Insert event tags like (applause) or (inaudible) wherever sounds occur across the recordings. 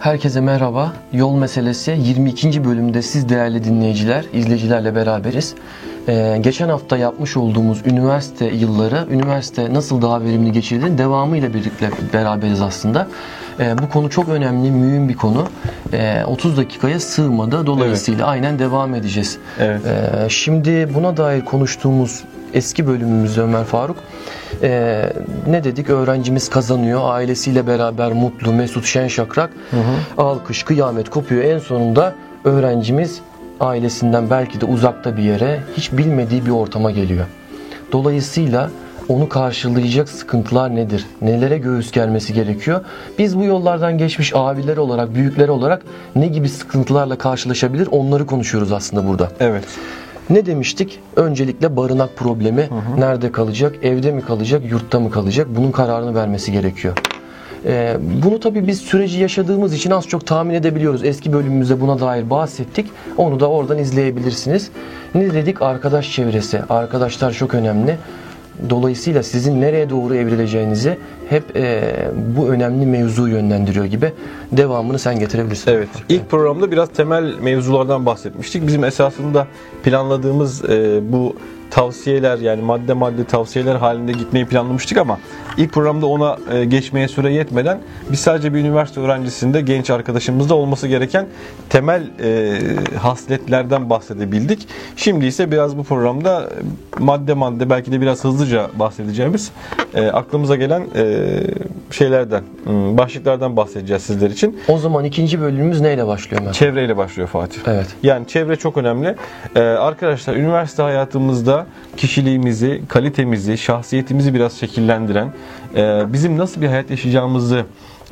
Herkese merhaba. Yol meselesi 22. bölümde siz değerli dinleyiciler, izleyicilerle beraberiz. Ee, geçen hafta yapmış olduğumuz üniversite yılları, üniversite nasıl daha verimli geçirdiğin devamıyla birlikte beraberiz aslında. Ee, bu konu çok önemli, mühim bir konu. Ee, 30 dakikaya sığmadı. Dolayısıyla aynen devam edeceğiz. Evet. Ee, şimdi buna dair konuştuğumuz eski bölümümüzde Ömer Faruk ee, ne dedik? Öğrencimiz kazanıyor. Ailesiyle beraber mutlu, mesut, şen şakrak. Alkış, kıyamet kopuyor. En sonunda öğrencimiz ailesinden belki de uzakta bir yere hiç bilmediği bir ortama geliyor. Dolayısıyla onu karşılayacak sıkıntılar nedir? Nelere göğüs germesi gerekiyor? Biz bu yollardan geçmiş abiler olarak, büyükler olarak ne gibi sıkıntılarla karşılaşabilir? Onları konuşuyoruz aslında burada. Evet. Ne demiştik? Öncelikle barınak problemi. Nerede kalacak? Evde mi kalacak? Yurtta mı kalacak? Bunun kararını vermesi gerekiyor. Ee, bunu tabii biz süreci yaşadığımız için az çok tahmin edebiliyoruz. Eski bölümümüzde buna dair bahsettik. Onu da oradan izleyebilirsiniz. Ne dedik? Arkadaş çevresi. Arkadaşlar çok önemli. Dolayısıyla sizin nereye doğru evrileceğinizi hep e, bu önemli mevzu yönlendiriyor gibi. Devamını sen getirebilirsin. Evet. İlk programda biraz temel mevzulardan bahsetmiştik. Bizim esasında planladığımız e, bu tavsiyeler yani madde madde tavsiyeler halinde gitmeyi planlamıştık ama ilk programda ona e, geçmeye süre yetmeden biz sadece bir üniversite öğrencisinde genç arkadaşımızda olması gereken temel e, hasletlerden bahsedebildik. Şimdi ise biraz bu programda madde madde belki de biraz hızlıca bahsedeceğimiz e, aklımıza gelen şeylerden, başlıklardan bahsedeceğiz sizler için. O zaman ikinci bölümümüz neyle başlıyor Ömer? Çevreyle başlıyor Fatih. Evet. Yani çevre çok önemli. Arkadaşlar üniversite hayatımızda kişiliğimizi, kalitemizi, şahsiyetimizi biraz şekillendiren, e, bizim nasıl bir hayat yaşayacağımızı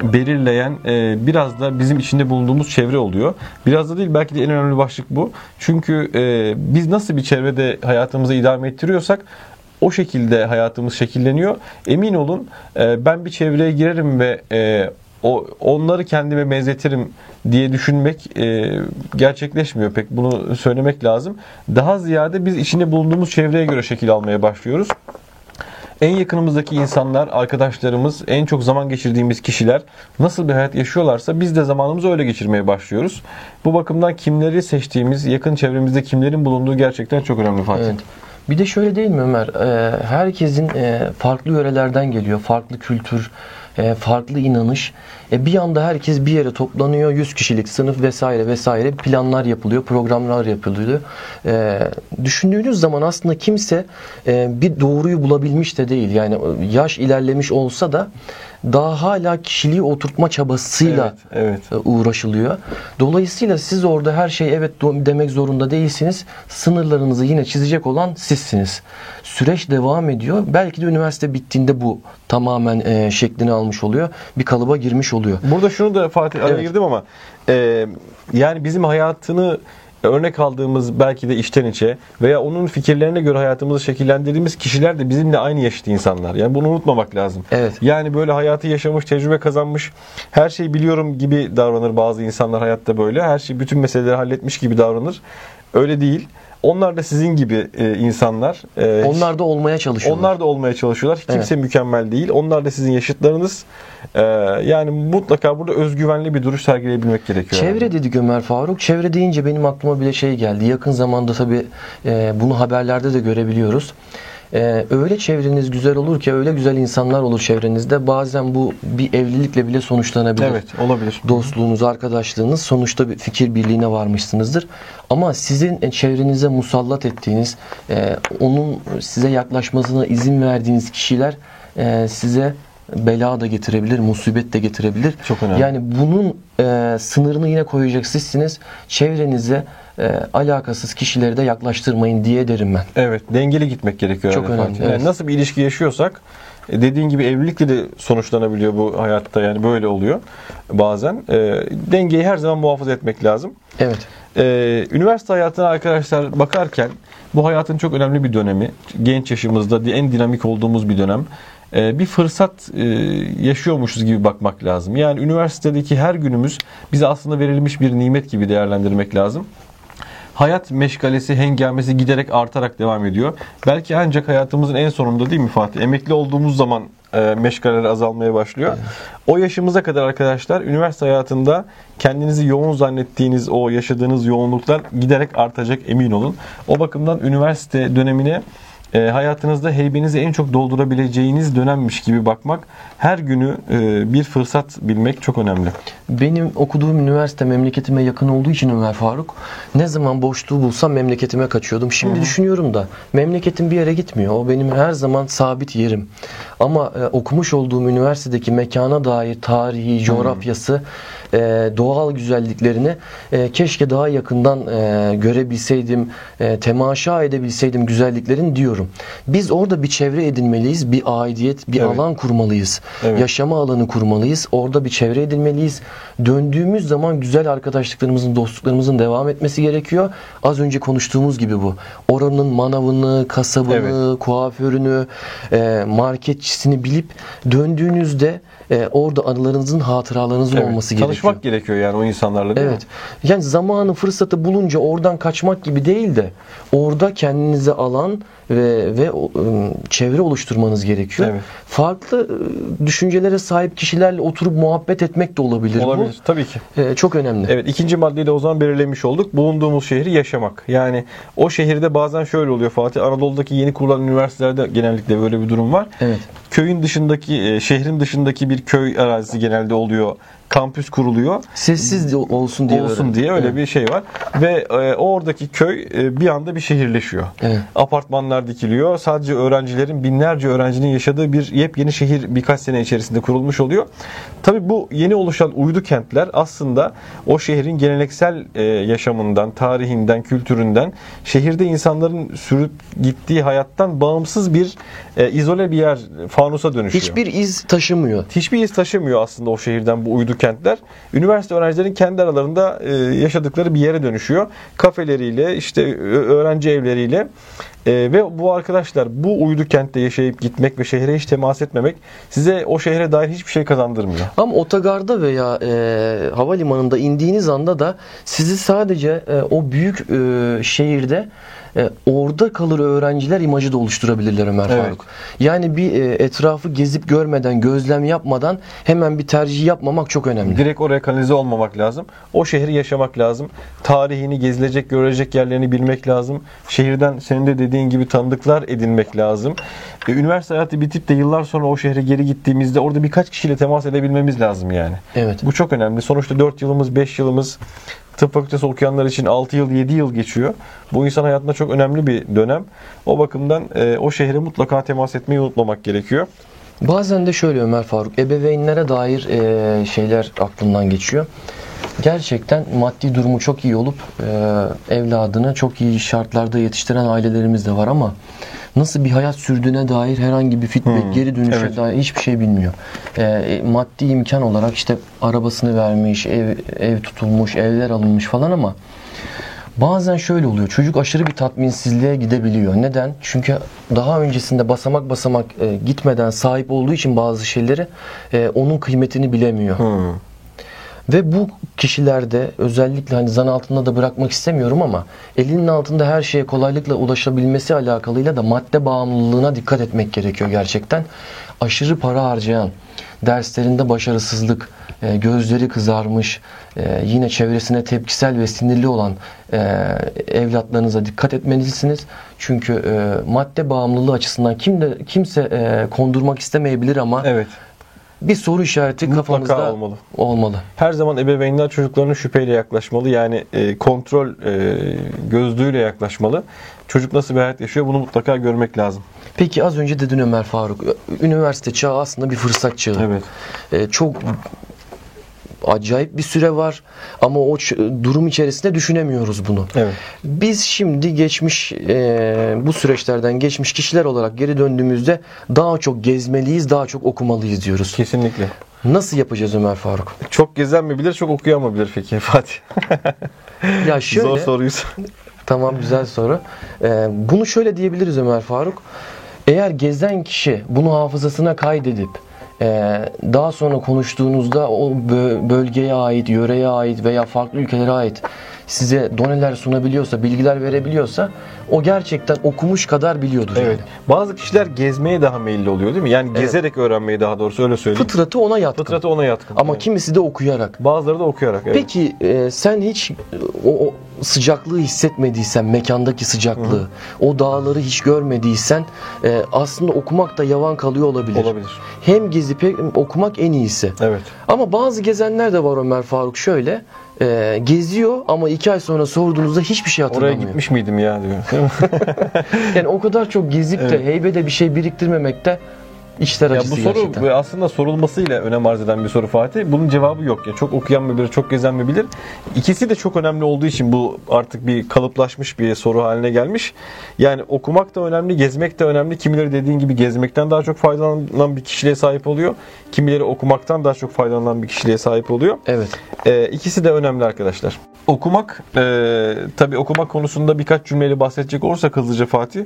belirleyen e, biraz da bizim içinde bulunduğumuz çevre oluyor. Biraz da değil belki de en önemli başlık bu. Çünkü e, biz nasıl bir çevrede hayatımızı idame ettiriyorsak o şekilde hayatımız şekilleniyor. Emin olun ben bir çevreye girerim ve o onları kendime benzetirim diye düşünmek e, gerçekleşmiyor pek. Bunu söylemek lazım. Daha ziyade biz içinde bulunduğumuz çevreye göre şekil almaya başlıyoruz. En yakınımızdaki insanlar, arkadaşlarımız, en çok zaman geçirdiğimiz kişiler nasıl bir hayat yaşıyorlarsa biz de zamanımızı öyle geçirmeye başlıyoruz. Bu bakımdan kimleri seçtiğimiz, yakın çevremizde kimlerin bulunduğu gerçekten çok önemli Fatih. Evet. Bir de şöyle değil mi Ömer? Herkesin farklı yörelerden geliyor. Farklı kültür, e, farklı inanış. E, bir anda herkes bir yere toplanıyor. 100 kişilik sınıf vesaire vesaire planlar yapılıyor, programlar yapılıyor. E, düşündüğünüz zaman aslında kimse e, bir doğruyu bulabilmiş de değil. Yani yaş ilerlemiş olsa da daha hala kişiliği oturtma çabasıyla Evet, evet. uğraşılıyor. Dolayısıyla siz orada her şey evet demek zorunda değilsiniz. Sınırlarınızı yine çizecek olan sizsiniz. Süreç devam ediyor. Belki de üniversite bittiğinde bu tamamen e, şeklini almış oluyor. Bir kalıba girmiş oluyor. Burada şunu da Fatih araya Evet. girdim ama e, yani bizim hayatını örnek aldığımız belki de içten içe veya onun fikirlerine göre hayatımızı şekillendirdiğimiz kişiler de bizimle aynı yaşta insanlar. Yani bunu unutmamak lazım. Evet. Yani böyle hayatı yaşamış, tecrübe kazanmış, her şeyi biliyorum gibi davranır bazı insanlar hayatta böyle. Her şeyi bütün meseleleri halletmiş gibi davranır. Öyle değil. Onlar da sizin gibi e, insanlar. E, Onlar da olmaya çalışıyorlar. onlar da olmaya çalışıyorlar. Kimse mükemmel değil. Onlar da sizin yaşıtlarınız. Ee, yani mutlaka burada özgüvenli bir duruş sergileyebilmek gerekiyor. Çevre dedik Ömer Faruk. Çevre deyince benim aklıma bile şey geldi. Yakın zamanda tabii e, bunu haberlerde de görebiliyoruz. E, öyle çevreniz güzel olur ki öyle güzel insanlar olur çevrenizde. Bazen bu bir evlilikle bile sonuçlanabilir. Evet olabilir. Dostluğunuz, arkadaşlığınız sonuçta bir fikir birliğine varmışsınızdır. Ama sizin e, çevrenize musallat ettiğiniz, e, onun size yaklaşmasına izin verdiğiniz kişiler e, size bela da getirebilir, musibet de getirebilir. Çok önemli. Yani bunun e, sınırını yine koyacak sizsiniz. Çevrenize e, alakasız kişileri de yaklaştırmayın diye derim ben. Evet dengeli gitmek gerekiyor. Çok önemli, Fatih. Yani evet. nasıl bir ilişki yaşıyorsak e, dediğin gibi evlilikle de sonuçlanabiliyor bu hayatta yani böyle oluyor bazen. E, dengeyi her zaman muhafaza etmek lazım. Evet. Ee, üniversite hayatına arkadaşlar bakarken bu hayatın çok önemli bir dönemi. Genç yaşımızda en dinamik olduğumuz bir dönem. Ee, bir fırsat e, yaşıyormuşuz gibi bakmak lazım. Yani üniversitedeki her günümüz bize aslında verilmiş bir nimet gibi değerlendirmek lazım. hayat meşgalesi, hengamesi giderek artarak devam ediyor. Belki ancak hayatımızın en sonunda değil mi Fatih? Emekli olduğumuz zaman e, meşgaleler azalmaya başlıyor. Evet. O yaşımıza kadar arkadaşlar üniversite hayatında kendinizi yoğun zannettiğiniz o yaşadığınız yoğunluklar giderek artacak emin olun. O bakımdan üniversite dönemine e, hayatınızda heybenizi en çok doldurabileceğiniz dönemmiş gibi bakmak, her günü e, bir fırsat bilmek çok önemli. Benim okuduğum üniversite memleketime yakın olduğu için Ömer Faruk, ne zaman boşluğu bulsam memleketime kaçıyordum. Şimdi Hı-hı. düşünüyorum da memleketim bir yere gitmiyor. O benim her zaman sabit yerim. Ama e, okumuş olduğum üniversitedeki mekana dair tarihi, coğrafyası, e, doğal güzelliklerini e, keşke daha yakından e, görebilseydim, e, temaşa edebilseydim güzelliklerin diyorum. Biz orada bir çevre edinmeliyiz, bir aidiyet, bir evet. alan kurmalıyız. Evet. Yaşama alanı kurmalıyız. Orada bir çevre edinmeliyiz. Döndüğümüz zaman güzel arkadaşlıklarımızın, dostluklarımızın devam etmesi gerekiyor. Az önce konuştuğumuz gibi bu. Oranın manavını, kasabını, evet. kuaförünü, e, marketçisini bilip döndüğünüzde e, orada anılarınızın, hatıralarınızın evet, olması gerekiyor. Çalışmak gerekiyor yani o insanlarla değil evet. mi? Yani zamanı, fırsatı bulunca oradan kaçmak gibi değil de orada kendinize alan ve ve ıı, çevre oluşturmanız gerekiyor. Evet. Farklı ıı, düşüncelere sahip kişilerle oturup muhabbet etmek de olabilir. Olabilir bu. tabii ki. Ee, çok önemli. Evet ikinci maddeyi de o zaman belirlemiş olduk. Bulunduğumuz şehri yaşamak. Yani o şehirde bazen şöyle oluyor Fatih. Anadolu'daki yeni kurulan üniversitelerde genellikle böyle bir durum var. Evet. Köyün dışındaki, e, şehrin dışındaki bir köy arazisi genelde oluyor kampüs kuruluyor. Sessiz olsun diye olsun öyle. diye öyle evet. bir şey var ve e, oradaki köy e, bir anda bir şehirleşiyor. Evet. Apartmanlar dikiliyor. Sadece öğrencilerin binlerce öğrencinin yaşadığı bir yepyeni şehir birkaç sene içerisinde kurulmuş oluyor. Tabi bu yeni oluşan uydu kentler aslında o şehrin geleneksel e, yaşamından, tarihinden, kültüründen, şehirde insanların sürüp gittiği hayattan bağımsız bir e, izole bir yer fanusa dönüşüyor. Hiçbir iz taşımıyor. Hiçbir iz taşımıyor aslında o şehirden bu uydu kentler. Üniversite öğrencilerin kendi aralarında e, yaşadıkları bir yere dönüşüyor. Kafeleriyle, işte öğrenci evleriyle e, ve bu arkadaşlar bu uydu kentte yaşayıp gitmek ve şehre hiç temas etmemek size o şehre dair hiçbir şey kazandırmıyor. Ama otogarda veya e, havalimanında indiğiniz anda da sizi sadece e, o büyük e, şehirde e, orada kalır öğrenciler imajı da oluşturabilirler Ömer evet. Faruk. Yani bir e, etrafı gezip görmeden, gözlem yapmadan hemen bir tercih yapmamak çok önemli. Direkt oraya kanalize olmamak lazım. O şehri yaşamak lazım. Tarihini, gezilecek, görecek yerlerini bilmek lazım. Şehirden senin de dediğin gibi tanıdıklar edinmek lazım. E, üniversite hayatı bitip de yıllar sonra o şehre geri gittiğimizde orada birkaç kişiyle temas edebilmemiz lazım yani. Evet. Bu çok önemli. Sonuçta 4 yılımız, 5 yılımız tıp fakültesi okuyanlar için 6 yıl 7 yıl geçiyor. Bu insan hayatında çok önemli bir dönem. O bakımdan e, o şehre mutlaka temas etmeyi unutmamak gerekiyor. Bazen de şöyle Ömer Faruk, ebeveynlere dair e, şeyler aklımdan geçiyor. Gerçekten maddi durumu çok iyi olup e, evladını çok iyi şartlarda yetiştiren ailelerimiz de var ama nasıl bir hayat sürdüğüne dair herhangi bir feedback, hmm, geri dönüşe evet. dair hiçbir şey bilmiyor. E, maddi imkan olarak işte arabasını vermiş, ev, ev tutulmuş, evler alınmış falan ama Bazen şöyle oluyor. Çocuk aşırı bir tatminsizliğe gidebiliyor. Neden? Çünkü daha öncesinde basamak basamak e, gitmeden sahip olduğu için bazı şeyleri e, onun kıymetini bilemiyor. Hmm. Ve bu kişilerde özellikle hani zan altında da bırakmak istemiyorum ama elinin altında her şeye kolaylıkla ulaşabilmesi alakalıyla da madde bağımlılığına dikkat etmek gerekiyor gerçekten. Aşırı para harcayan, derslerinde başarısızlık, e, gözleri kızarmış, e, yine çevresine tepkisel ve sinirli olan e, evlatlarınıza dikkat etmelisiniz. Çünkü madde bağımlılığı açısından kim de kimse kondurmak istemeyebilir ama evet bir soru işareti Mutlaka kafanızda olmalı. olmalı. Her zaman ebeveynler çocuklarına şüpheyle yaklaşmalı. Yani e, kontrol e, gözlüğüyle yaklaşmalı. Çocuk nasıl bir hayat yaşıyor bunu mutlaka görmek lazım. Peki az önce dedin Ömer Faruk. Üniversite çağı aslında bir fırsat çağı. Evet. E, çok acayip bir süre var ama o durum içerisinde düşünemiyoruz bunu. Evet. Biz şimdi geçmiş e, bu süreçlerden geçmiş kişiler olarak geri döndüğümüzde daha çok gezmeliyiz, daha çok okumalıyız diyoruz. Kesinlikle. Nasıl yapacağız Ömer Faruk? Çok gezen mi bilir, çok okuyan mı bilir peki Fatih? ya (laughs) şöyle. Zor soruyuz. Tamam güzel soru. Ee, bunu şöyle diyebiliriz Ömer Faruk. Eğer gezen kişi bunu hafızasına kaydedip daha sonra konuştuğunuzda o bölgeye ait, yöreye ait veya farklı ülkelere ait size doneler sunabiliyorsa, bilgiler verebiliyorsa o gerçekten okumuş kadar biliyordur. Evet. Yani. Bazı kişiler gezmeye daha meyilli oluyor değil mi? Yani gezerek öğrenmeyi daha doğrusu öyle söyleyeyim. Fıtratı ona yatkın. Fıtratı ona yatkın. Ama Evet. kimisi de okuyarak. Bazıları da okuyarak. Evet. Peki e, sen hiç o, o sıcaklığı hissetmediysen, mekandaki sıcaklığı, o dağları hiç görmediysen e, aslında okumak da yavan kalıyor olabilir. Olabilir. Hem gezip hem okumak en iyisi. Evet. Ama bazı gezenler de var Ömer Faruk şöyle. E, geziyor ama iki ay sonra sorduğunuzda hiçbir şey Oraya hatırlamıyor. gitmiş miydim ya diyor. (laughs) Yani o kadar çok gezip de Evet. heybede bir şey biriktirmemekte içler ya bu soru gerçekten. aslında sorulmasıyla önem arz eden bir soru Fatih. Bunun cevabı yok. Ya çok okuyan mı bilir, çok gezen mi bilir? İkisi de çok önemli olduğu için bu artık bir kalıplaşmış bir soru haline gelmiş. Yani okumak da önemli, gezmek de önemli. Kimileri dediğin gibi gezmekten daha çok faydalanan bir kişiliğe sahip oluyor. Kimileri okumaktan daha çok faydalanan bir kişiliğe sahip oluyor. Evet. Ee, ikisi de önemli arkadaşlar. Okumak, e, tabii okumak konusunda birkaç cümleyle bahsedecek olursak hızlıca Fatih.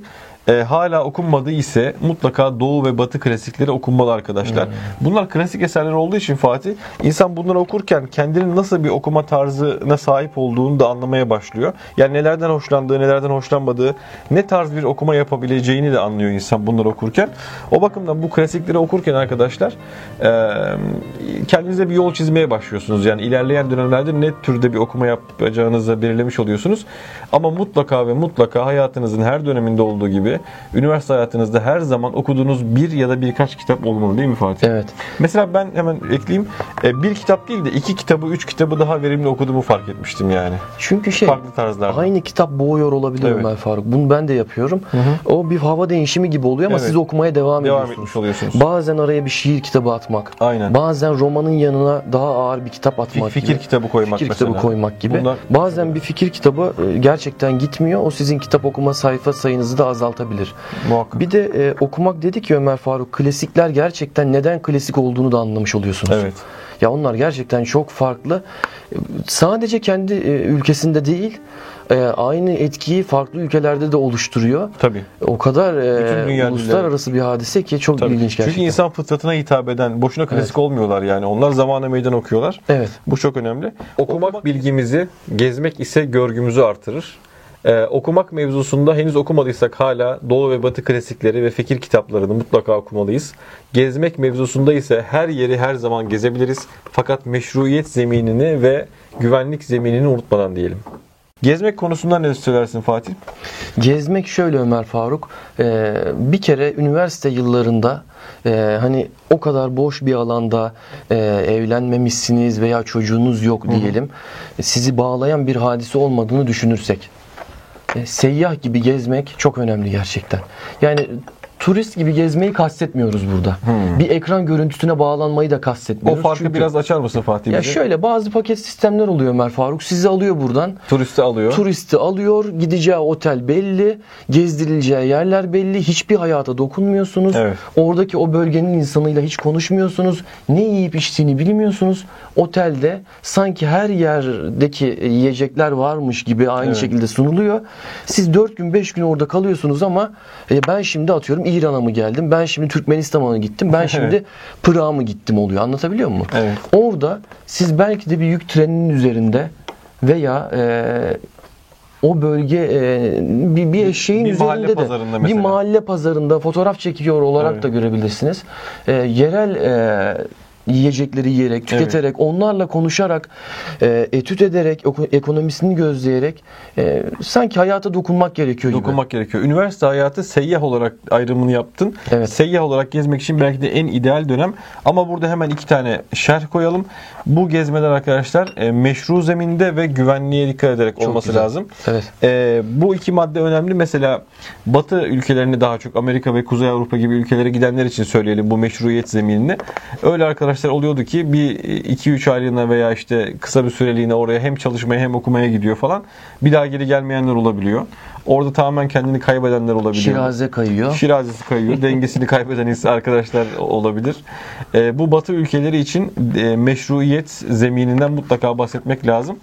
E, hala okunmadığı ise mutlaka Doğu ve Batı klasikleri okunmalı arkadaşlar. Bunlar klasik eserler olduğu için Fatih, insan bunları okurken kendinin nasıl bir okuma tarzına sahip olduğunu da anlamaya başlıyor. Yani nelerden hoşlandığı, nelerden hoşlanmadığı, ne tarz bir okuma yapabileceğini de anlıyor insan bunları okurken. O bakımdan bu klasikleri okurken arkadaşlar e, kendinize bir yol çizmeye başlıyorsunuz. Yani ilerleyen dönemlerde ne türde bir okuma yapacağınızı belirlemiş oluyorsunuz. Ama mutlaka ve mutlaka hayatınızın her döneminde olduğu gibi üniversite hayatınızda her zaman okuduğunuz bir ya da birkaç kitap olmalı değil mi Fatih? Evet. Mesela ben hemen ekleyeyim. E, Bir kitap değil de iki kitabı, üç kitabı daha verimli okuduğumu fark etmiştim yani. Çünkü şey Farklı tarzlarda. aynı kitap boğuyor olabilir Evet. Ömer Faruk. Bunu ben de yapıyorum. O bir hava değişimi gibi oluyor ama Evet. siz okumaya devam, Devam ediyorsunuz. etmiş oluyorsunuz. Bazen araya bir şiir kitabı atmak. Aynen. Bazen romanın yanına daha ağır bir kitap atmak Fikir gibi. kitabı koymak fikir mesela. kitabı koymak gibi. Bunlar- Bazen bir fikir kitabı e, gerçekten gitmiyor. O sizin kitap okuma sayfa sayınızı da azaltabilir. Muhakkak. Bir de e, okumak dedi ki Ömer Faruk klasikler gerçekten neden klasik olduğunu da anlamış oluyorsunuz. Evet. Ya onlar gerçekten çok farklı. E, Sadece kendi e, ülkesinde değil, e, aynı etkiyi farklı ülkelerde de oluşturuyor. Tabii. O kadar e, uluslararası bir hadise ki çok Tabii. ilginç gerçekten. Çünkü insan fıtratına hitap eden, boşuna klasik olmuyorlar yani. Onlar zamana meydan okuyorlar. Evet. Bu çok önemli. Okumak bilgimizi, gezmek ise görgümüzü artırır. Ee, okumak mevzusunda henüz okumadıysak hala Doğu ve Batı klasikleri ve fikir kitaplarını mutlaka okumalıyız. Gezmek mevzusunda ise her yeri her zaman gezebiliriz. Fakat meşruiyet zeminini ve güvenlik zeminini unutmadan diyelim. Gezmek konusunda ne söylersin Fatih? Gezmek şöyle Ömer Faruk. e, bir kere üniversite yıllarında e, hani o kadar boş bir alanda e, evlenmemişsiniz veya çocuğunuz yok diyelim. Sizi bağlayan bir hadise olmadığını düşünürsek. E, seyyah gibi gezmek çok önemli gerçekten. Yani turist gibi gezmeyi kastetmiyoruz burada. Bir ekran görüntüsüne bağlanmayı da O kastetmiyoruz. farkı Çünkü- biraz açar mısın Fatih? ya bize? şöyle bazı paket sistemler oluyor Ömer Faruk. Sizi alıyor buradan. Turisti alıyor. Turisti alıyor, gideceği otel belli, gezdirileceği yerler belli, hiçbir hayata dokunmuyorsunuz. Evet. Oradaki o bölgenin insanıyla hiç konuşmuyorsunuz. Ne yiyip içtiğini bilmiyorsunuz. Otelde sanki her yerdeki yiyecekler varmış gibi aynı Evet. şekilde sunuluyor. Siz 4 gün 5 gün orada kalıyorsunuz ama e, ben şimdi atıyorum İran'a mı geldim? Ben şimdi Türkmenistan'a mı gittim? Ben (laughs) şimdi Pırağa mı gittim oluyor. Anlatabiliyor muyum? Evet. Orada siz belki de bir yük treninin üzerinde veya e, o bölge e, bir, bir eşeğin bir üzerinde de pazarında bir mesela. mahalle pazarında fotoğraf çekiyor olarak Evet. da görebilirsiniz. E, yerel e, yiyecekleri yiyerek, tüketerek, onlarla konuşarak, e, etüt ederek, eko- ekonomisini gözleyerek e, sanki hayata dokunmak gerekiyor gibi. Dokunmak gerekiyor. Üniversite hayatı seyyah olarak ayrımını yaptın. Evet. Seyyah olarak gezmek için belki de en ideal dönem. Ama burada hemen iki tane şerh koyalım. Bu gezmeler arkadaşlar e, meşru zeminde ve güvenliğe dikkat ederek Çok olması güzel. lazım. Evet. E, bu iki madde önemli. Mesela Batı ülkelerine daha çok Amerika ve Kuzey Avrupa gibi ülkelere gidenler için söyleyelim bu meşruiyet zeminini. Öyle arkadaşlar oluyordu ki bir 2-3 aylığına veya işte kısa bir süreliğine oraya hem çalışmaya hem okumaya gidiyor falan. Bir daha geri gelmeyenler olabiliyor. Orada tamamen kendini kaybedenler olabiliyor. Şiraze kayıyor. Şirazesi kayıyor. (laughs) Dengesini kaybeden arkadaşlar olabilir. E, bu batı ülkeleri için e, meşruiyet zemininden mutlaka bahsetmek lazım.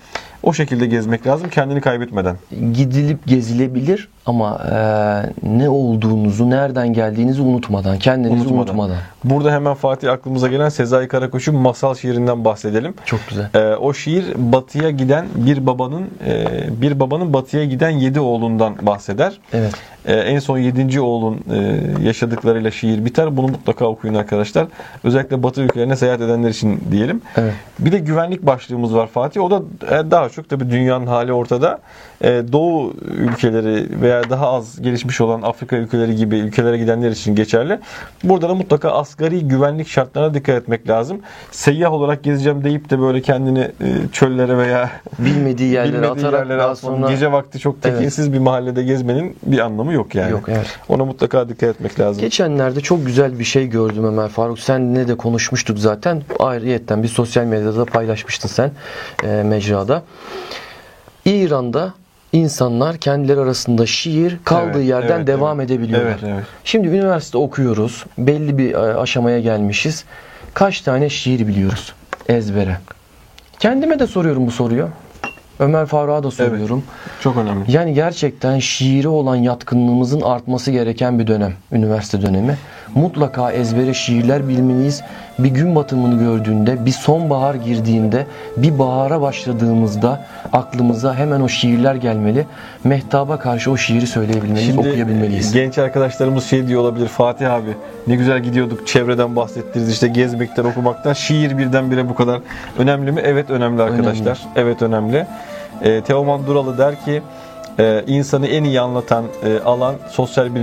O şekilde gezmek lazım kendini kaybetmeden. Gidilip gezilebilir ama e, ne olduğunuzu, nereden geldiğinizi unutmadan, kendinizi Unutmadan. unutmadan. Burada hemen Fatih aklımıza gelen Sezai Karakoç'un masal şiirinden bahsedelim. Çok güzel. Ee, o şiir batıya giden bir babanın e, bir babanın batıya giden yedi oğlundan bahseder. Evet. Ee, en son yedinci oğlun e, yaşadıklarıyla şiir biter. Bunu mutlaka okuyun arkadaşlar. Özellikle Batı ülkelerine seyahat edenler için diyelim. Evet. Bir de güvenlik başlığımız var Fatih. O da e, daha çok tabii dünyanın hali ortada. E, Doğu ülkeleri veya daha az gelişmiş olan Afrika ülkeleri gibi ülkelere gidenler için geçerli. Burada da mutlaka asgari güvenlik şartlarına dikkat etmek lazım. Seyyah olarak gezeceğim deyip de böyle kendini e, çöllere veya Bilmediği yerlere bilmediği atarak yerlere daha sonra gece vakti çok tekinsiz bir mahallede gezmenin bir anlamı yok yani. yok evet. Ona mutlaka dikkat etmek lazım. Geçenlerde çok güzel bir şey gördüm Ömer Faruk. Senle de konuşmuştuk zaten. Ayrıyetten bir sosyal medyada paylaşmıştın sen e, mecrada. İran'da insanlar kendileri arasında şiir kaldığı Evet, yerden evet, devam evet. edebiliyorlar. Evet, evet. Şimdi üniversite okuyoruz. Belli bir e, aşamaya gelmişiz. Kaç tane şiir biliyoruz ezbere? Kendime de soruyorum bu soruyu. Ömer Faruk'a da soruyorum. Çok önemli. Yani gerçekten şiire olan yatkınlığımızın artması gereken bir dönem, üniversite dönemi. Mutlaka ezbere şiirler bilmeliyiz. Bir gün batımını gördüğünde, bir sonbahar girdiğinde, bir bahara başladığımızda aklımıza hemen o şiirler gelmeli. Mehtaba karşı o şiiri söyleyebilmeliyiz, okuyabilmeliyiz. genç arkadaşlarımız şey diyor olabilir Fatih abi ne güzel gidiyorduk çevreden bahsettiniz işte gezmekten okumaktan şiir birdenbire bu kadar önemli mi? Evet önemli arkadaşlar. Evet önemli. E, Teoman Duralı der ki e, insanı en iyi anlatan e, alan sosyal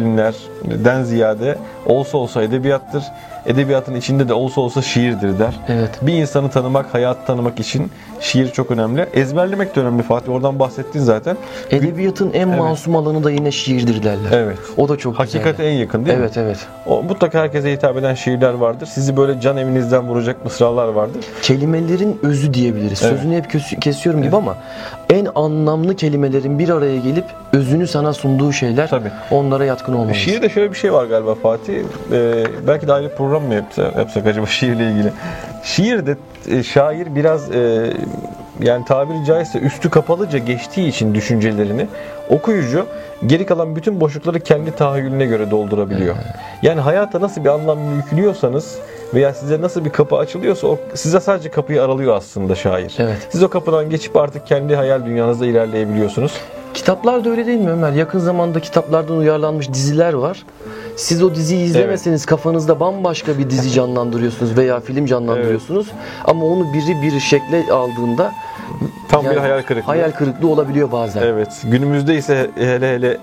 bilimlerden ziyade olsa olsa edebiyattır. Edebiyatın içinde de olsa olsa şiirdir der. Evet. Bir insanı tanımak, hayatı tanımak için şiir çok önemli. Ezberlemek de önemli Fatih. Oradan bahsettin zaten. Edebiyatın en masum alanı da yine şiirdir derler. Evet. O da çok Hakikate güzel. en yakın değil mi? Evet evet. O, mutlaka herkese hitap eden şiirler vardır. Sizi böyle can evinizden vuracak mısralar vardır. kelimelerin özü diyebiliriz. Evet. Sözünü hep kes- kesiyorum gibi ama en anlamlı kelimelerin bir araya gelip özünü sana sunduğu şeyler Tabii. onlara yatkın olmalıyız. Şiirde şöyle bir şey var galiba Fatih. Ee, belki ayrı bir program mı yapsa, yapsak acaba (laughs) şiirle ilgili? Şiirde e, şair biraz e, yani tabiri caizse üstü kapalıca geçtiği için düşüncelerini okuyucu geri kalan bütün boşlukları kendi tahayyülüne göre doldurabiliyor. Yani hayata nasıl bir anlam yüklüyorsanız veya size nasıl bir kapı açılıyorsa o size sadece kapıyı aralıyor aslında şair. Evet. Siz o kapıdan geçip artık kendi hayal dünyanızda ilerleyebiliyorsunuz. Kitaplar da öyle değil mi Ömer? Yakın zamanda kitaplardan uyarlanmış diziler var. Siz o diziyi izlemeseniz kafanızda bambaşka bir dizi (laughs) canlandırıyorsunuz veya film canlandırıyorsunuz. Ama onu biri bir şekle aldığında Tam bir yani hayal kırıklığı. Hayal kırıklığı olabiliyor bazen. Evet. Günümüzde ise hele hele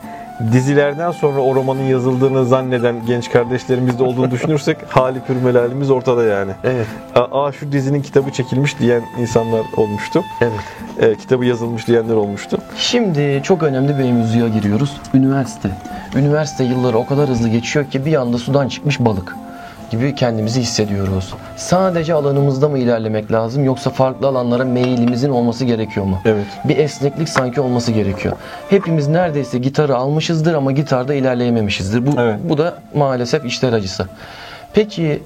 dizilerden sonra o romanın yazıldığını zanneden genç kardeşlerimiz de olduğunu düşünürsek (laughs) hali pürmelalimiz ortada yani. Evet. Aa şu dizinin kitabı çekilmiş diyen insanlar olmuştu. Evet. Ee, kitabı yazılmış diyenler olmuştu. Şimdi çok önemli bir mevzuya giriyoruz. Üniversite. Üniversite yılları o kadar hızlı geçiyor ki bir anda sudan çıkmış balık gibi kendimizi hissediyoruz. Sadece alanımızda mı ilerlemek lazım yoksa farklı alanlara meyilimizin olması gerekiyor mu? Evet. Bir esneklik sanki olması gerekiyor. Hepimiz neredeyse gitarı almışızdır ama gitarda ilerleyememişizdir. Bu, Evet. bu da maalesef işler acısı. Peki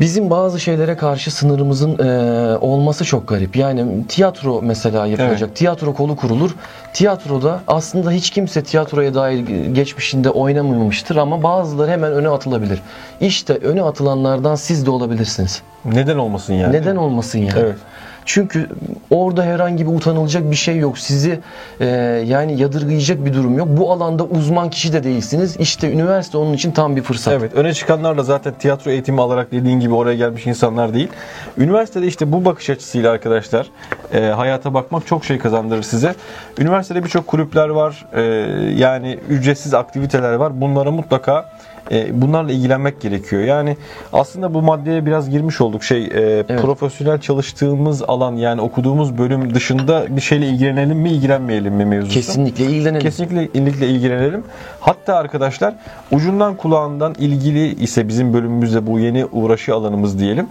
Bizim bazı şeylere karşı sınırımızın e, olması çok garip. Yani tiyatro mesela yapılacak. Tiyatro kolu kurulur. Tiyatroda aslında hiç kimse tiyatroya dair geçmişinde oynamamıştır ama bazıları hemen öne atılabilir. İşte öne atılanlardan siz de olabilirsiniz. Neden olmasın yani? Neden olmasın yani? Evet. Çünkü orada herhangi bir utanılacak bir şey yok. Sizi e, yani yadırgayacak bir durum yok. Bu alanda uzman kişi de değilsiniz. İşte üniversite onun için tam bir fırsat. Evet öne çıkanlar da zaten tiyatro eğitimi alarak dediğin gibi oraya gelmiş insanlar değil. Üniversitede işte bu bakış açısıyla arkadaşlar e, hayata bakmak çok şey kazandırır size. Üniversitede birçok kulüpler var. E, yani ücretsiz aktiviteler var. Bunlara mutlaka e, bunlarla ilgilenmek gerekiyor. Yani aslında bu maddeye biraz girmiş olduk. Şey e, profesyonel çalıştığımız alan yani okuduğumuz bölüm dışında bir şeyle ilgilenelim mi ilgilenmeyelim mi mevzusu. Kesinlikle ilgilenelim. Kesinlikle ilgilenelim. Hatta arkadaşlar ucundan kulağından ilgili ise bizim bölümümüzde bu yeni uğraşı alanımız diyelim.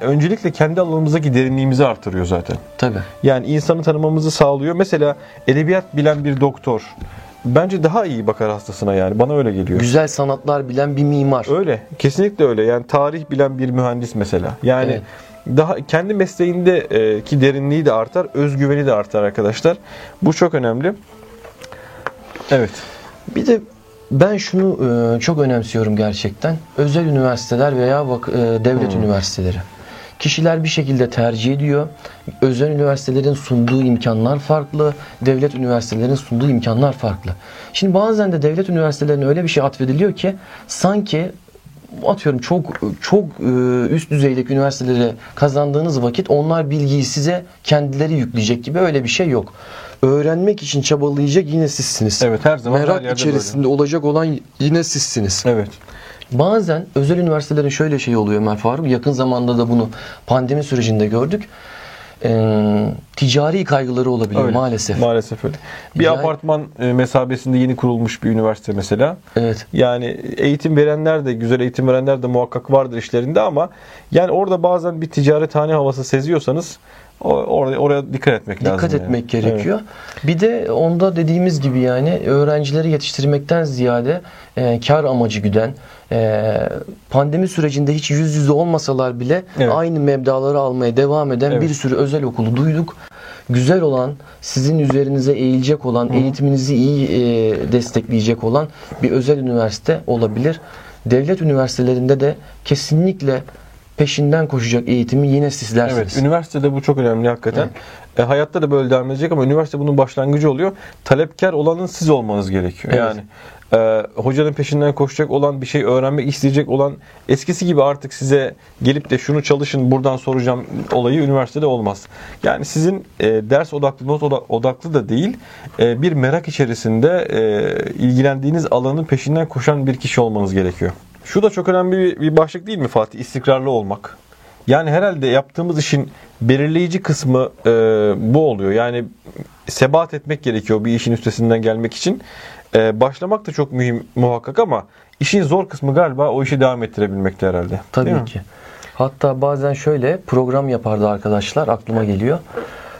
Öncelikle kendi alanımızdaki derinliğimizi artırıyor zaten. Tabii. Yani insanı tanımamızı sağlıyor. Mesela edebiyat bilen bir doktor bence daha iyi bakar hastasına yani. Bana öyle geliyor. Güzel sanatlar bilen bir mimar. Öyle. Kesinlikle öyle. Yani tarih bilen bir mühendis mesela. Yani Evet. daha kendi mesleğindeki derinliği de artar, özgüveni de artar arkadaşlar. Bu çok önemli. Evet. Bir de ben şunu e, çok önemsiyorum gerçekten. Özel üniversiteler veya e, devlet üniversiteleri. Kişiler bir şekilde tercih ediyor. Özel üniversitelerin sunduğu imkanlar farklı, devlet üniversitelerinin sunduğu imkanlar farklı. Şimdi bazen de devlet üniversitelerine öyle bir şey atfediliyor ki sanki atıyorum çok çok e, üst düzeydeki üniversitelere kazandığınız vakit onlar bilgiyi size kendileri yükleyecek gibi öyle bir şey yok. Öğrenmek için çabalayacak yine sizsiniz. Evet, her zaman her Merak yerde içerisinde olacak olan yine sizsiniz. Evet. Bazen özel üniversitelerin şöyle şey oluyor Ömer Faruk. Yakın zamanda da bunu pandemi sürecinde gördük. Ee, ticari kaygıları olabiliyor Öyle. maalesef. Maalesef öyle. Bir Yani- apartman e, mesabesinde yeni kurulmuş bir üniversite mesela. Evet. Yani eğitim verenler de güzel eğitim verenler de muhakkak vardır işlerinde ama yani orada bazen bir ticarethane havası seziyorsanız oraya, oraya dikkat etmek lazım. Dikkat yani. etmek gerekiyor. Bir de onda dediğimiz gibi yani öğrencileri yetiştirmekten ziyade e, kar amacı güden, e, pandemi sürecinde hiç yüz yüze olmasalar bile Evet. aynı mebdaları almaya devam eden Evet. bir sürü özel okulu duyduk. Güzel olan, sizin üzerinize eğilecek olan, eğitiminizi iyi e, destekleyecek olan bir özel üniversite olabilir. Devlet üniversitelerinde de kesinlikle peşinden koşacak eğitimi yine sizlersiniz. Evet, üniversitede bu çok önemli hakikaten. E, hayatta da böyle devam edecek ama üniversite bunun başlangıcı oluyor. Talepkar olanın siz olmanız gerekiyor. Evet. Yani e, hocanın peşinden koşacak olan, bir şey öğrenmek isteyecek olan eskisi gibi artık size gelip de şunu çalışın buradan soracağım olayı üniversitede olmaz. Yani sizin e, ders odaklı, not oda- odaklı da değil, e, bir merak içerisinde e, ilgilendiğiniz alanın peşinden koşan bir kişi olmanız gerekiyor. Şu da çok önemli bir, bir başlık değil mi Fatih? İstikrarlı olmak. Yani herhalde yaptığımız işin belirleyici kısmı e, bu oluyor. Yani sebat etmek gerekiyor bir işin üstesinden gelmek için. E, başlamak da çok mühim muhakkak ama işin zor kısmı galiba o işi devam ettirebilmekte herhalde. Tabii mi? ki. Hatta bazen şöyle program yapardı arkadaşlar aklıma geliyor.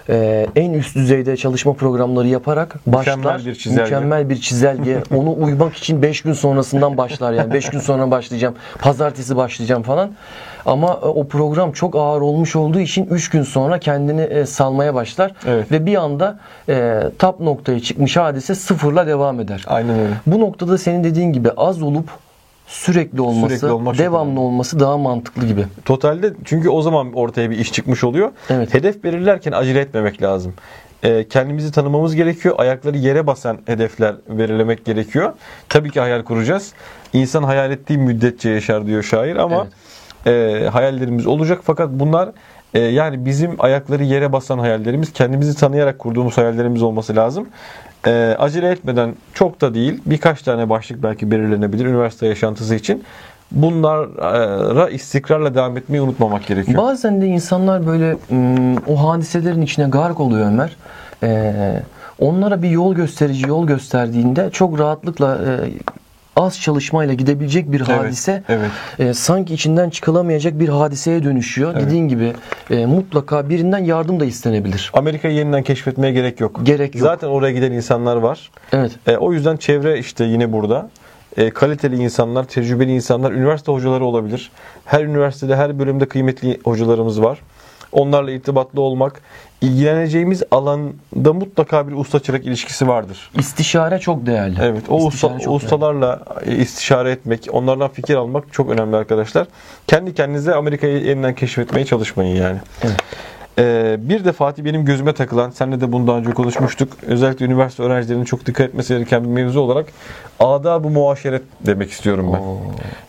Ee, en üst düzeyde çalışma programları yaparak başlar. Mükemmel bir çizelge. Mükemmel bir çizelge. (laughs) Onu uymak için 5 gün sonrasından başlar yani. 5 gün sonra başlayacağım. Pazartesi başlayacağım falan. Ama e, o program çok ağır olmuş olduğu için 3 gün sonra kendini e, salmaya başlar. Evet. Ve bir anda e, tap noktaya çıkmış hadise sıfırla devam eder. Aynen öyle. Bu noktada senin dediğin gibi az olup sürekli olması, Sürekli olmak çok devamlı önemli. olması daha mantıklı gibi. Totalde çünkü o zaman ortaya bir iş çıkmış oluyor. Evet. Hedef belirlerken acele etmemek lazım. Ee, kendimizi tanımamız gerekiyor. Ayakları yere basan hedefler belirlemek gerekiyor. Tabii ki hayal kuracağız. İnsan hayal ettiği müddetçe yaşar diyor şair ama e, hayallerimiz olacak fakat bunlar e, yani bizim ayakları yere basan hayallerimiz kendimizi tanıyarak kurduğumuz hayallerimiz olması lazım. E, acele etmeden çok da değil birkaç tane başlık belki belirlenebilir üniversite yaşantısı için. Bunlara istikrarla devam etmeyi unutmamak gerekiyor. Bazen de insanlar böyle ım, o hadiselerin içine gark oluyor Ömer. Ee, onlara bir yol gösterici yol gösterdiğinde çok rahatlıkla e, az çalışmayla gidebilecek bir Evet, hadise evet. e, sanki içinden çıkılamayacak bir hadiseye dönüşüyor. Evet. Dediğin gibi e, mutlaka birinden yardım da istenebilir. Amerika'yı yeniden keşfetmeye gerek yok. Gerek yok. Zaten oraya giden insanlar var. Evet. E, o yüzden çevre işte yine burada. E, kaliteli insanlar, tecrübeli insanlar, üniversite hocaları olabilir. Her üniversitede, her bölümde kıymetli hocalarımız var. Onlarla irtibatlı olmak, ilgileneceğimiz alanda mutlaka bir usta çırak ilişkisi vardır. İstişare çok değerli. Evet, o, usta, İstişare o çok değerli. ustalarla istişare etmek, onlardan fikir almak çok önemli arkadaşlar. Kendi kendinize Amerika'yı yeniden keşfetmeye çalışmayın yani. Evet. Ee, bir de Fatih benim gözüme takılan, seninle de bunu daha önce konuşmuştuk. Özellikle üniversite öğrencilerinin çok dikkat etmesi gereken bir mevzu olarak adab-ı muaşeret demek istiyorum ben. Oo.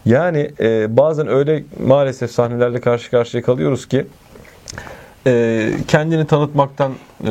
Yani e, bazen öyle maalesef sahnelerle karşı karşıya kalıyoruz ki e, kendini tanıtmaktan e,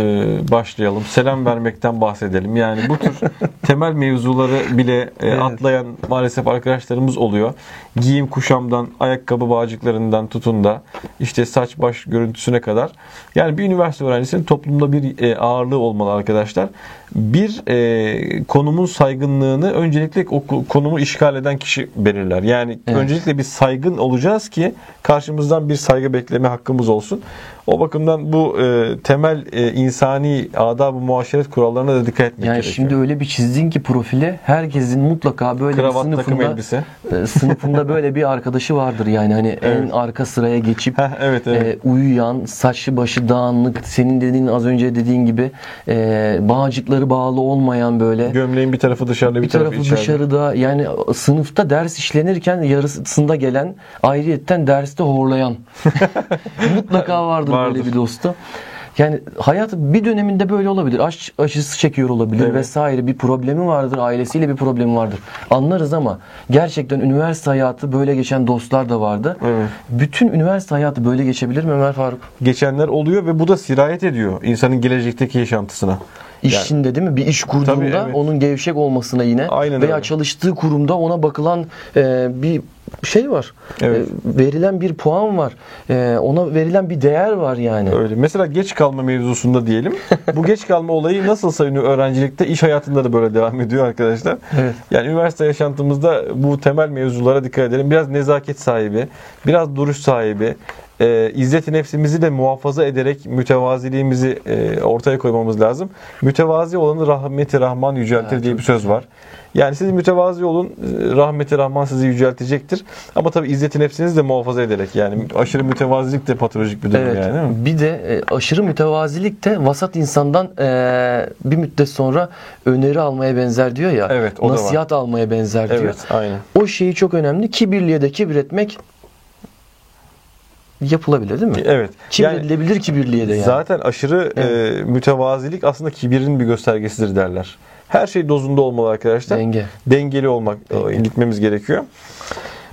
başlayalım, selam vermekten bahsedelim. Yani bu tür (laughs) temel mevzuları bile e, Evet. atlayan maalesef arkadaşlarımız oluyor. Giyim kuşamdan, ayakkabı bağcıklarından tutun da işte saç baş görüntüsüne kadar. Yani bir üniversite öğrencisinin toplumda bir e, ağırlığı olmalı arkadaşlar. Bir e, konumun saygınlığını öncelikle o ko- konumu işgal eden kişi belirler. Yani Evet. öncelikle bir saygın olacağız ki karşımızdan bir saygı bekleme hakkımız olsun. O bakımdan bu e, temel e, insani adab-ı muaşeret kurallarına da dikkat etmek Yani gerekiyor. şimdi öyle bir çizdin ki profile herkesin mutlaka böyle Kravat, bir sınıfında elbise. e, sınıfında böyle bir arkadaşı vardır yani hani en arka sıraya geçip Heh, evet, evet. e, uyuyan, saçlı başı dağınık, senin dediğin az önce dediğin gibi e, bağcıkları bağlı olmayan böyle Gömleğin bir tarafı dışarıda bir, bir tarafı içeride. dışarıda yani sınıfta ders işlenirken yarısında gelen ayrıyetten derste horlayan (laughs) mutlaka vardır, Vardır. böyle bir dostu. Yani hayat bir döneminde böyle olabilir. Aşk acısı çekiyor olabilir Evet. vesaire. Bir problemi vardır. Ailesiyle bir problemi vardır. Anlarız ama gerçekten üniversite hayatı böyle geçen dostlar da vardı. Evet. Bütün üniversite hayatı böyle geçebilir mi Ömer Faruk? Geçenler oluyor ve bu da sirayet ediyor insanın gelecekteki yaşantısına. İşinde değil mi? Bir iş kurduğunda Tabii, evet. onun gevşek olmasına yine Aynen veya öyle. çalıştığı kurumda ona bakılan e, bir şey var. Evet. E, verilen bir puan var. E, ona verilen bir değer var yani. Öyle. Mesela geç kalma mevzusunda diyelim. Bu geç kalma olayı nasılsa ünü- öğrencilikte iş hayatında da böyle devam ediyor arkadaşlar. Evet. Yani üniversite yaşantımızda bu temel mevzulara dikkat edelim. Biraz nezaket sahibi, biraz duruş sahibi, e, izzet-i nefsimizi de muhafaza ederek mütevaziliğimizi e, ortaya koymamız lazım. Mütevazi olanı rahmeti rahman yüceltir Ha, diye bir söz var. Yani siz mütevazi olun, e, rahmeti rahman sizi yüceltecektir. Ama tabii izzet-i nefsinizi de muhafaza ederek yani aşırı mütevazilik de patolojik bir durum Evet. yani değil mi? Bir de e, aşırı mütevazilik de vasat insandan e, bir müddet sonra öneri almaya benzer diyor ya. Evet, o da var. nasihat almaya benzer diyor. Evet, aynen. O şeyi çok önemli. Kibirliye de kibretmek yapılabilir değil mi? Evet. Yani Kibredilebilir kibirliye de yani. zaten aşırı e, mütevazilik aslında kibirin bir göstergesidir derler. Her şey dozunda olmalı arkadaşlar. Denge. Dengeli olmak e, Denge. gitmemiz gerekiyor.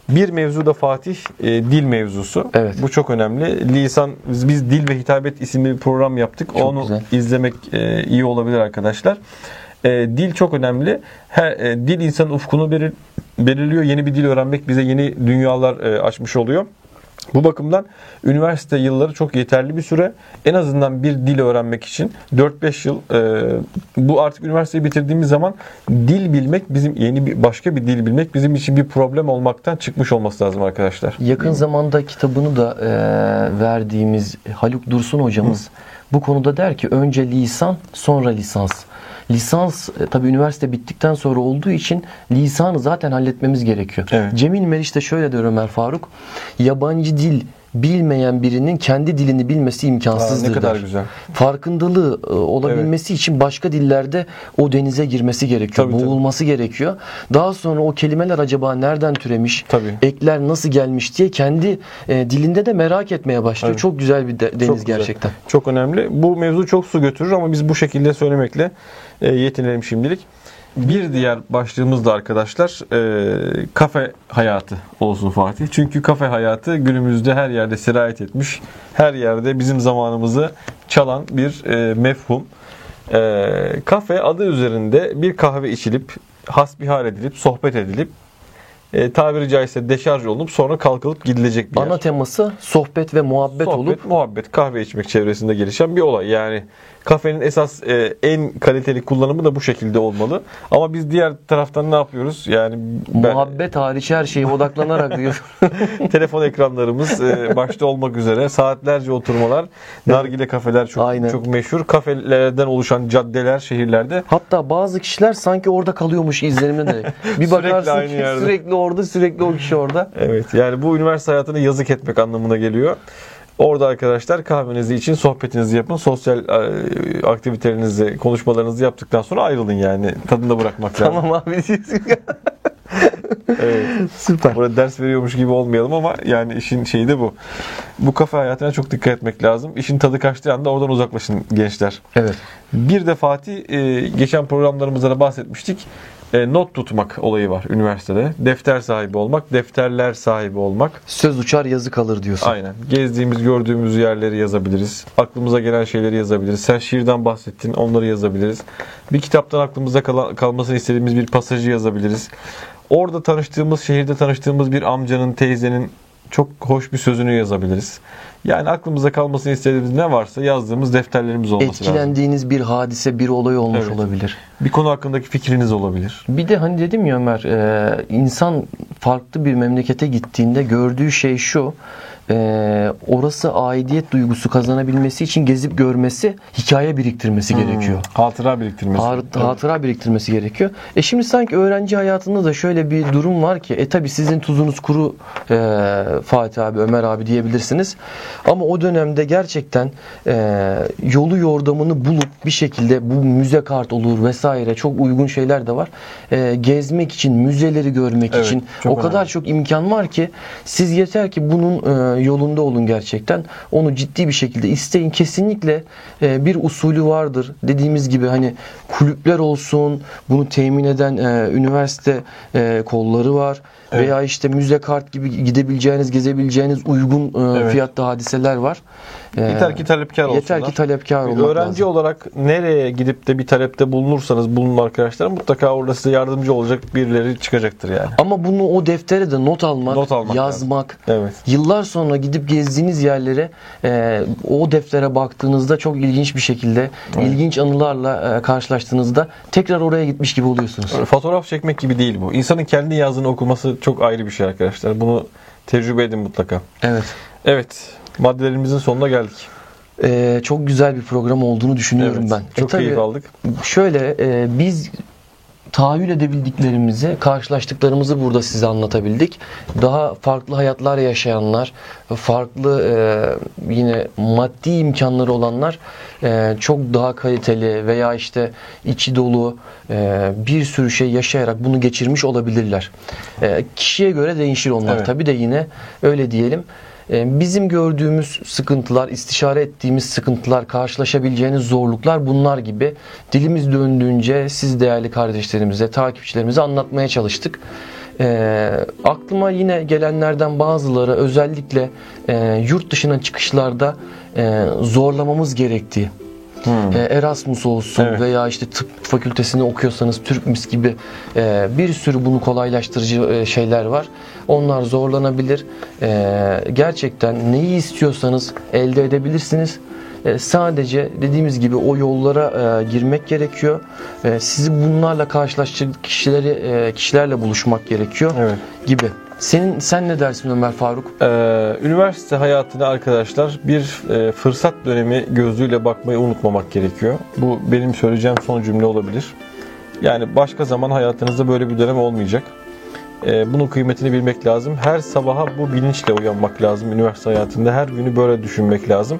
Bir mevzu da Fatih e, dil mevzusu. Evet. Bu çok önemli. Lisan biz, biz Dil ve Hitabet isimli bir program yaptık. Çok Onu güzel. izlemek e, iyi olabilir arkadaşlar. E, dil çok önemli. Her, e, dil insanın ufkunu belir, belirliyor. Yeni bir dil öğrenmek bize yeni dünyalar e, açmış oluyor. Bu bakımdan üniversite yılları çok yeterli bir süre. En azından bir dil öğrenmek için 4-5 yıl e, bu artık üniversiteyi bitirdiğimiz zaman dil bilmek bizim yeni bir başka bir dil bilmek bizim için bir problem olmaktan çıkmış olması lazım arkadaşlar. Yakın zamanda kitabını da e, verdiğimiz Haluk Dursun hocamız bu konuda der ki önce lisan sonra lisans. Lisans e, tabi üniversite bittikten sonra olduğu için lisanı zaten halletmemiz gerekiyor. Evet. Cemil Meriç de şöyle der Ömer Faruk. Yabancı dil bilmeyen birinin kendi dilini bilmesi imkansızdır Aa, ne kadar der. güzel. Farkındalığı e, olabilmesi için başka dillerde o denize girmesi gerekiyor. Tabii, tabii. boğulması gerekiyor. Daha sonra o kelimeler acaba nereden türemiş? Tabii. ekler nasıl gelmiş diye kendi e, dilinde de merak etmeye başlıyor. Evet. Çok güzel bir de- deniz Çok güzel. gerçekten. Çok önemli. Bu mevzu çok su götürür ama biz bu şekilde söylemekle e, yetinelim şimdilik. Bir diğer başlığımız da arkadaşlar e, kafe hayatı olsun Fatih. Çünkü kafe hayatı günümüzde her yerde sirayet etmiş. Her yerde bizim zamanımızı çalan bir e, mefhum. E, kafe adı üzerinde bir kahve içilip, hasbihal edilip, sohbet edilip, e, tabiri caizse deşarj olunup sonra kalkılıp gidilecek bir yer. Ana teması sohbet ve muhabbet Sohbet, olup muhabbet, kahve içmek çevresinde gelişen bir olay. Yani kafenin esas e, en kaliteli kullanımı da bu şekilde olmalı. Ama biz diğer taraftan ne yapıyoruz? Yani ben- muhabbet hariç her şeye odaklanarak diyor. (laughs) telefon ekranlarımız e, başta olmak üzere saatlerce oturmalar, nargile kafeler çok Aynen. çok meşhur. Kafelerden oluşan caddeler şehirlerde Hatta bazı kişiler sanki orada kalıyormuş izlenimde de. Bir Sürekli bakarsın aynı ki yerde. sürekli orada sürekli o kişi orada. Evet yani bu üniversite hayatını yazık etmek anlamına geliyor. Orada arkadaşlar kahvenizi için sohbetinizi yapın. Sosyal e, aktivitelerinizi, konuşmalarınızı yaptıktan sonra ayrılın yani. Tadında bırakmak lazım. Tamam abi. (laughs) Evet. Süper. Burada ders veriyormuş gibi olmayalım ama yani işin şeyi de bu. Bu kafe hayatına çok dikkat etmek lazım. İşin tadı kaçtığı anda oradan uzaklaşın gençler. Evet. Bir de Fatih e, geçen programlarımızda da bahsetmiştik. E, not tutmak olayı var üniversitede. Defter sahibi olmak, defterler sahibi olmak. Söz uçar yazı kalır diyorsun. Aynen. Gezdiğimiz, gördüğümüz yerleri yazabiliriz. Aklımıza gelen şeyleri yazabiliriz. Sen şiirden bahsettin, onları yazabiliriz. Bir kitaptan aklımızda kala- kalmasını istediğimiz bir pasajı yazabiliriz. Orada tanıştığımız, şehirde tanıştığımız bir amcanın, teyzenin çok hoş bir sözünü yazabiliriz. Yani aklımıza kalmasını istediğimiz ne varsa yazdığımız defterlerimiz olması lazım. Etkilendiğiniz bir hadise, bir olay olmuş Evet. olabilir. Bir konu hakkındaki fikriniz olabilir. Bir de hani dedim ya Ömer, e, insan farklı bir memlekete gittiğinde gördüğü şey şu. E, orası aidiyet duygusu kazanabilmesi için gezip görmesi, hikaye biriktirmesi gerekiyor. Hatıra biriktirmesi. Har- hatıra biriktirmesi gerekiyor. E şimdi sanki öğrenci hayatında da şöyle bir durum var ki e tabi sizin tuzunuz kuru e, Fatih abi, Ömer abi diyebilirsiniz. Ama o dönemde gerçekten e, yolu yordamını bulup bir şekilde bu müze kart olur vesaire çok uygun şeyler de var. E, gezmek için, müzeleri görmek Evet, için o kadar önemli. çok imkan var ki siz yeter ki bunun e, yolunda olun gerçekten. Onu ciddi bir şekilde isteyin. Kesinlikle e, bir usulü vardır. Dediğimiz gibi hani kulüpler olsun, bunu temin eden e, üniversite e, kolları var. Evet. Veya işte müze kart gibi gidebileceğiniz, gezebileceğiniz uygun e, Evet. fiyatta hadiseler var. E, Yeter ki talepkar olsunlar. yeter ki talepkar olmak öğrenci lazım. olarak nereye gidip de bir talepte bulunursanız bulunun arkadaşlar mutlaka orada size yardımcı olacak birileri çıkacaktır yani. Ama bunu o deftere de not almak, Not almak yazmak, Evet. Yıllar sonra gidip gezdiğiniz yerlere e, o deftere baktığınızda çok ilginç bir şekilde ilginç anılarla e, karşılaştığınızda tekrar oraya gitmiş gibi oluyorsunuz. Fotoğraf çekmek gibi değil bu. İnsanın kendi yazdığını okuması çok ayrı bir şey arkadaşlar. Bunu tecrübe edin mutlaka. Evet. Evet. Maddelerimizin sonuna geldik. E, çok güzel bir program olduğunu düşünüyorum Evet, ben. Çok E, tabii keyif aldık. Şöyle e, biz tahayyül edebildiklerimizi, karşılaştıklarımızı burada size anlatabildik. Daha farklı hayatlar yaşayanlar, farklı e, yine maddi imkanları olanlar e, çok daha kaliteli veya işte içi dolu e, bir sürü şey yaşayarak bunu geçirmiş olabilirler. E, kişiye göre değişir onlar. Evet. Tabii de yine öyle diyelim. E, Bizim gördüğümüz sıkıntılar, istişare ettiğimiz sıkıntılar, karşılaşabileceğiniz zorluklar bunlar gibi. Dilimiz döndüğünce siz değerli kardeşlerimize, takipçilerimize anlatmaya çalıştık. E, aklıma yine gelenlerden bazıları özellikle e, yurt dışına çıkışlarda e, zorlamamız gerektiği. E, Erasmus olsun Evet. veya işte tıp fakültesini okuyorsanız Türkmis gibi e, bir sürü bunu kolaylaştırıcı e, şeyler var. Onlar zorlanabilir. Gerçekten neyi istiyorsanız elde edebilirsiniz. E, sadece dediğimiz gibi o yollara girmek gerekiyor. Sizi bunlarla karşılaşacak kişileri kişilerle buluşmak gerekiyor Evet. gibi. Senin sen ne dersin Ömer Faruk? Ee, üniversite hayatına arkadaşlar bir e, fırsat dönemi gözüyle bakmayı unutmamak gerekiyor. Bu benim söyleyeceğim son cümle olabilir. Yani başka zaman hayatınızda böyle bir dönem olmayacak. Ee, bunun kıymetini bilmek lazım. Her sabaha bu bilinçle uyanmak lazım üniversite hayatında. Her günü böyle düşünmek lazım.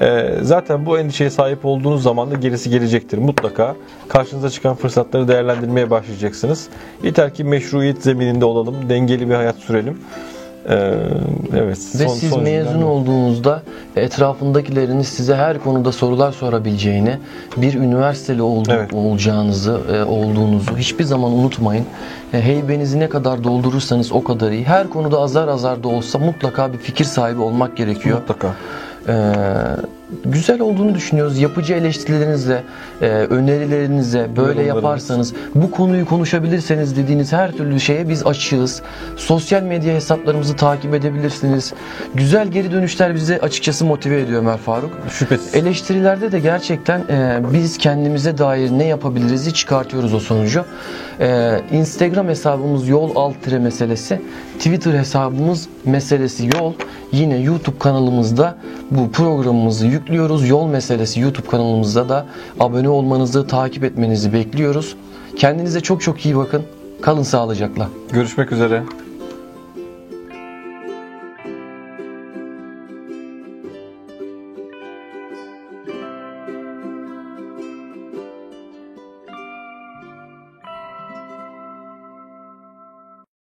Ee, zaten bu endişeye sahip olduğunuz zaman da gerisi gelecektir. Mutlaka karşınıza çıkan fırsatları değerlendirmeye başlayacaksınız. Yeter ki meşruiyet zemininde olalım, dengeli bir hayat sürelim. Ee, evet. Ve son- siz son mezun olduğunuzda etrafındakileriniz size her konuda sorular sorabileceğini, bir üniversiteli oldu- Evet. olacağınızı, e, olduğunuzu hiçbir zaman unutmayın. E, heybenizi ne kadar doldurursanız o kadar iyi. Her konuda azar azar da olsa mutlaka bir fikir sahibi olmak gerekiyor. Mutlaka. Ee, güzel olduğunu düşünüyoruz. Yapıcı eleştirilerinizle, e, önerilerinizle böyle yaparsanız, bu konuyu konuşabilirseniz dediğiniz her türlü şeye biz açığız. Sosyal medya hesaplarımızı takip edebilirsiniz. Güzel geri dönüşler bizi açıkçası motive ediyor Ömer Faruk. Şüphesiz. Eleştirilerde de gerçekten e, biz kendimize dair ne yapabiliriz'i çıkartıyoruz o sonucu. E, Instagram hesabımız yol alt tire meselesi. Twitter hesabımız meselesi yol. Yine YouTube kanalımızda bu programımızı yüklüyoruz. Yol meselesi YouTube kanalımızda da abone olmanızı, takip etmenizi bekliyoruz. Kendinize çok çok iyi bakın. Kalın sağlıcakla. Görüşmek üzere.